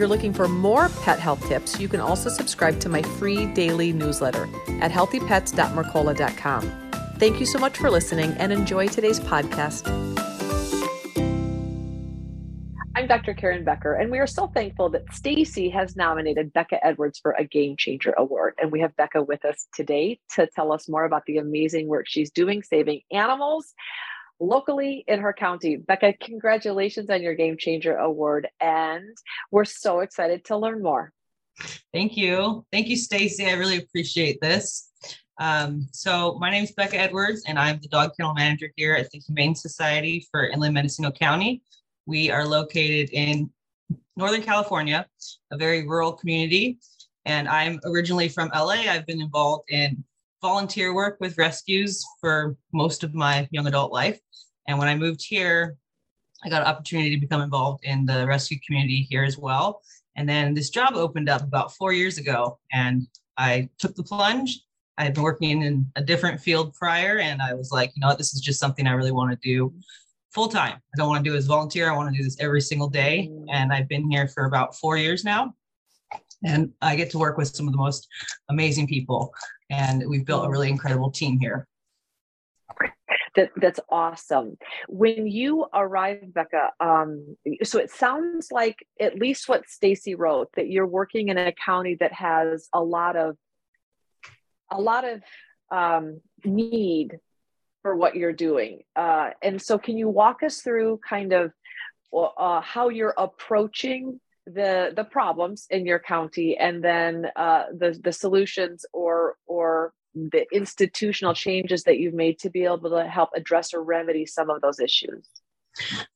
You're looking for more pet health tips, you can also subscribe to my free daily newsletter at healthypets.mercola.com. Thank you so much for listening and enjoy today's podcast. I'm Dr. Karen Becker, and we are so thankful that Stacy has nominated Becca Edwards for a Game Changer Award. And we have Becca with us today to tell us more about the amazing work she's doing saving animals locally in her county. Becca, congratulations on your Game Changer Award. And we're so excited to learn more. Thank you. Thank you, Stacy. I really appreciate this. Um, so my name is Becca Edwards, and I'm the dog kennel manager here at the Humane Society for Inland Mendocino County. We are located in Northern California, a very rural community. And I'm originally from LA. I've been involved in volunteer work with rescues for most of my young adult life. And when I moved here, I got an opportunity to become involved in the rescue community here as well. And then this job opened up about four years ago, and I took the plunge. I had been working in a different field prior, and I was like, you know, this is just something I really want to do full time. I don't want to do as volunteer. I want to do this every single day. Mm. And I've been here for about four years now. And I get to work with some of the most amazing people. And we've built a really incredible team here. That, that's awesome. When you arrived, Becca, um, so it sounds like at least what Stacy wrote that you're working in a county that has a lot of a lot of um, need for what you're doing. Uh, and so, can you walk us through kind of uh, how you're approaching the the problems in your county, and then uh, the the solutions or or the institutional changes that you've made to be able to help address or remedy some of those issues?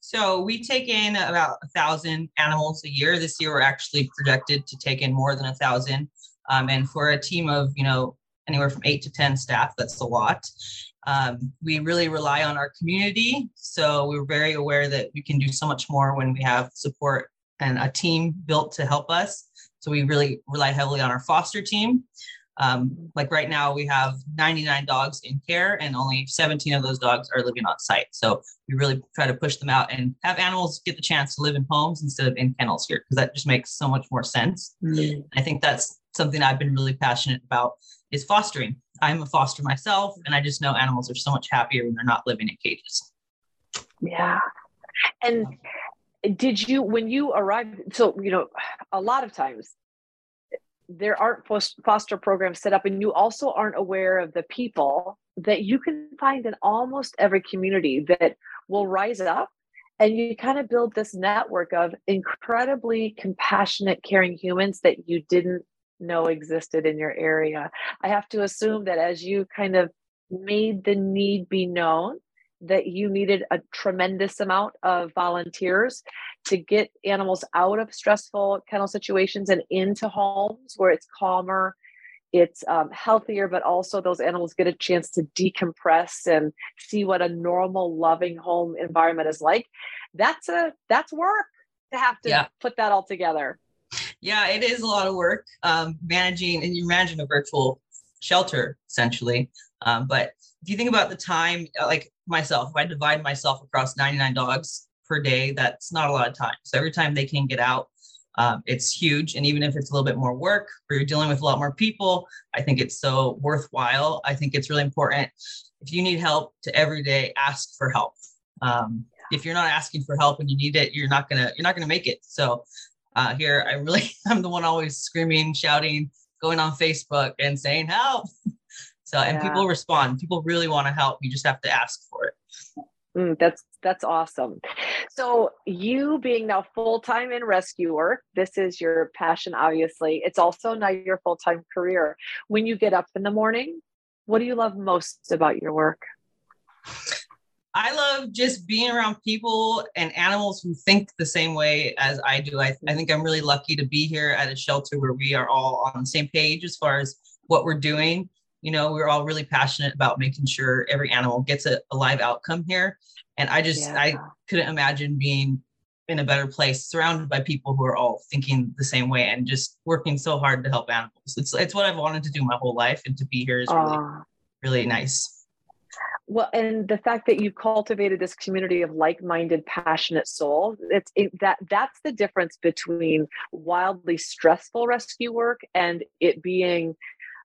So we take in about a thousand animals a year. This year, we're actually projected to take in more than a thousand. Um, and for a team of you know anywhere from eight to ten staff, that's a lot. Um, we really rely on our community. So we're very aware that we can do so much more when we have support and a team built to help us. So we really rely heavily on our foster team. Um, like right now, we have 99 dogs in care, and only 17 of those dogs are living on site. So we really try to push them out and have animals get the chance to live in homes instead of in kennels here, because that just makes so much more sense. Mm-hmm. I think that's something I've been really passionate about is fostering. I'm a foster myself, and I just know animals are so much happier when they're not living in cages. Yeah. And did you, when you arrived, so, you know, a lot of times there aren't foster programs set up, and you also aren't aware of the people that you can find in almost every community that will rise up and you kind of build this network of incredibly compassionate caring humans that you didn't know existed in your area. I have to assume that as you kind of made the need be known, that you needed a tremendous amount of volunteers to get animals out of stressful kennel situations and into homes where it's calmer it's um, healthier but also those animals get a chance to decompress and see what a normal loving home environment is like that's a that's work to have to yeah. put that all together yeah, it is a lot of work um, managing, and you imagine a virtual shelter essentially. Um, but if you think about the time, uh, like myself, if I divide myself across 99 dogs per day, that's not a lot of time. So every time they can get out, um, it's huge. And even if it's a little bit more work or you're dealing with a lot more people, I think it's so worthwhile. I think it's really important. If you need help to every day, ask for help. Um, if you're not asking for help and you need it, you're not gonna you're not gonna make it. So uh, here. I really, I'm the one always screaming, shouting, going on Facebook and saying help. So, and yeah. people respond. People really want to help. You just have to ask for it. Mm, that's that's awesome. So you being now full time in rescue work, this is your passion. Obviously, it's also now your full time career. When you get up in the morning, what do you love most about your work? I love just being around people and animals who think the same way as I do. I, I think I'm really lucky to be here at a shelter where we are all on the same page as far as what we're doing. You know, we're all really passionate about making sure every animal gets a, a live outcome here. And I just, yeah. I couldn't imagine being in a better place surrounded by people who are all thinking the same way and just working so hard to help animals. It's, it's what I've wanted to do my whole life. And to be here is really, uh, really nice. Well, and the fact that you've cultivated this community of like-minded, passionate souls, it's it, that that's the difference between wildly stressful rescue work and it being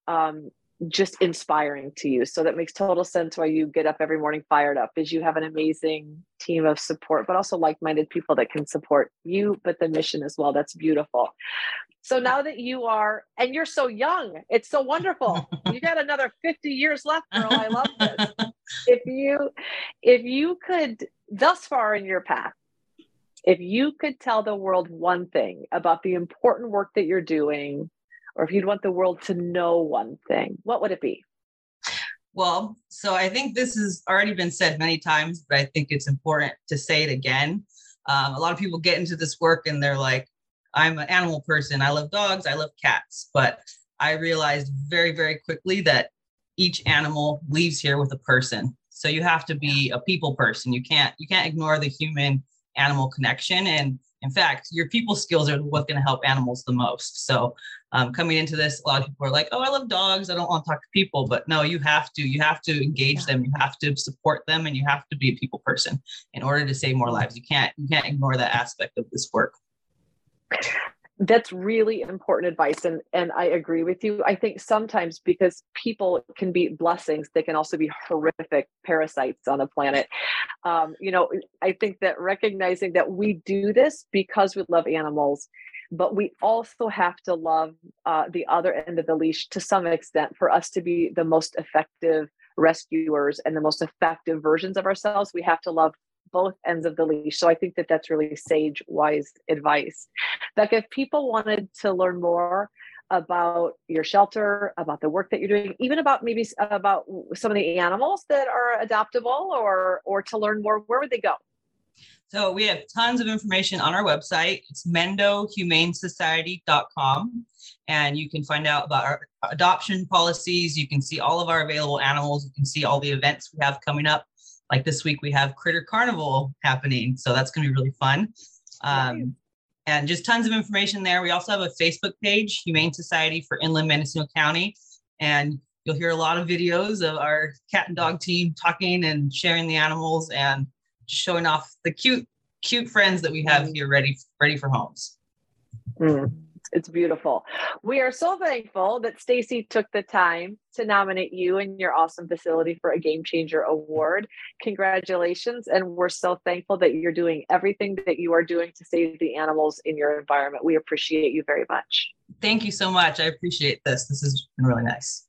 um, just inspiring to you. So that makes total sense why you get up every morning fired up is you have an amazing team of support, but also like-minded people that can support you, but the mission as well. That's beautiful. So now that you are, and you're so young, it's so wonderful. you got another 50 years left, girl. I love this. if you, if you could thus far in your path, if you could tell the world one thing about the important work that you're doing or if you'd want the world to know one thing, what would it be? Well, so I think this has already been said many times, but I think it's important to say it again. Um, a lot of people get into this work and they're like, I'm an animal person. I love dogs. I love cats. But I realized very, very quickly that each animal leaves here with a person. So you have to be a people person. You can't you can't ignore the human animal connection. And in fact, your people skills are what's going to help animals the most. So, um, coming into this, a lot of people are like, "Oh, I love dogs. I don't want to talk to people." But no, you have to. You have to engage them. You have to support them, and you have to be a people person in order to save more lives. You can't. You can't ignore that aspect of this work that's really important advice and and i agree with you i think sometimes because people can be blessings they can also be horrific parasites on the planet um, you know i think that recognizing that we do this because we love animals but we also have to love uh, the other end of the leash to some extent for us to be the most effective rescuers and the most effective versions of ourselves we have to love both ends of the leash. So I think that that's really sage, wise advice. Like if people wanted to learn more about your shelter, about the work that you're doing, even about maybe about some of the animals that are adoptable, or or to learn more, where would they go? So we have tons of information on our website. It's mendohumanesociety.com. And you can find out about our adoption policies. You can see all of our available animals. You can see all the events we have coming up like this week we have Critter Carnival happening, so that's going to be really fun. Um, and just tons of information there. We also have a Facebook page, Humane Society for Inland Mendocino County, and you'll hear a lot of videos of our cat and dog team talking and sharing the animals and showing off the cute, cute friends that we have mm. here ready ready for homes. Mm it's beautiful. We are so thankful that Stacy took the time to nominate you and your awesome facility for a Game Changer Award. Congratulations. And we're so thankful that you're doing everything that you are doing to save the animals in your environment. We appreciate you very much. Thank you so much. I appreciate this. This has been really nice.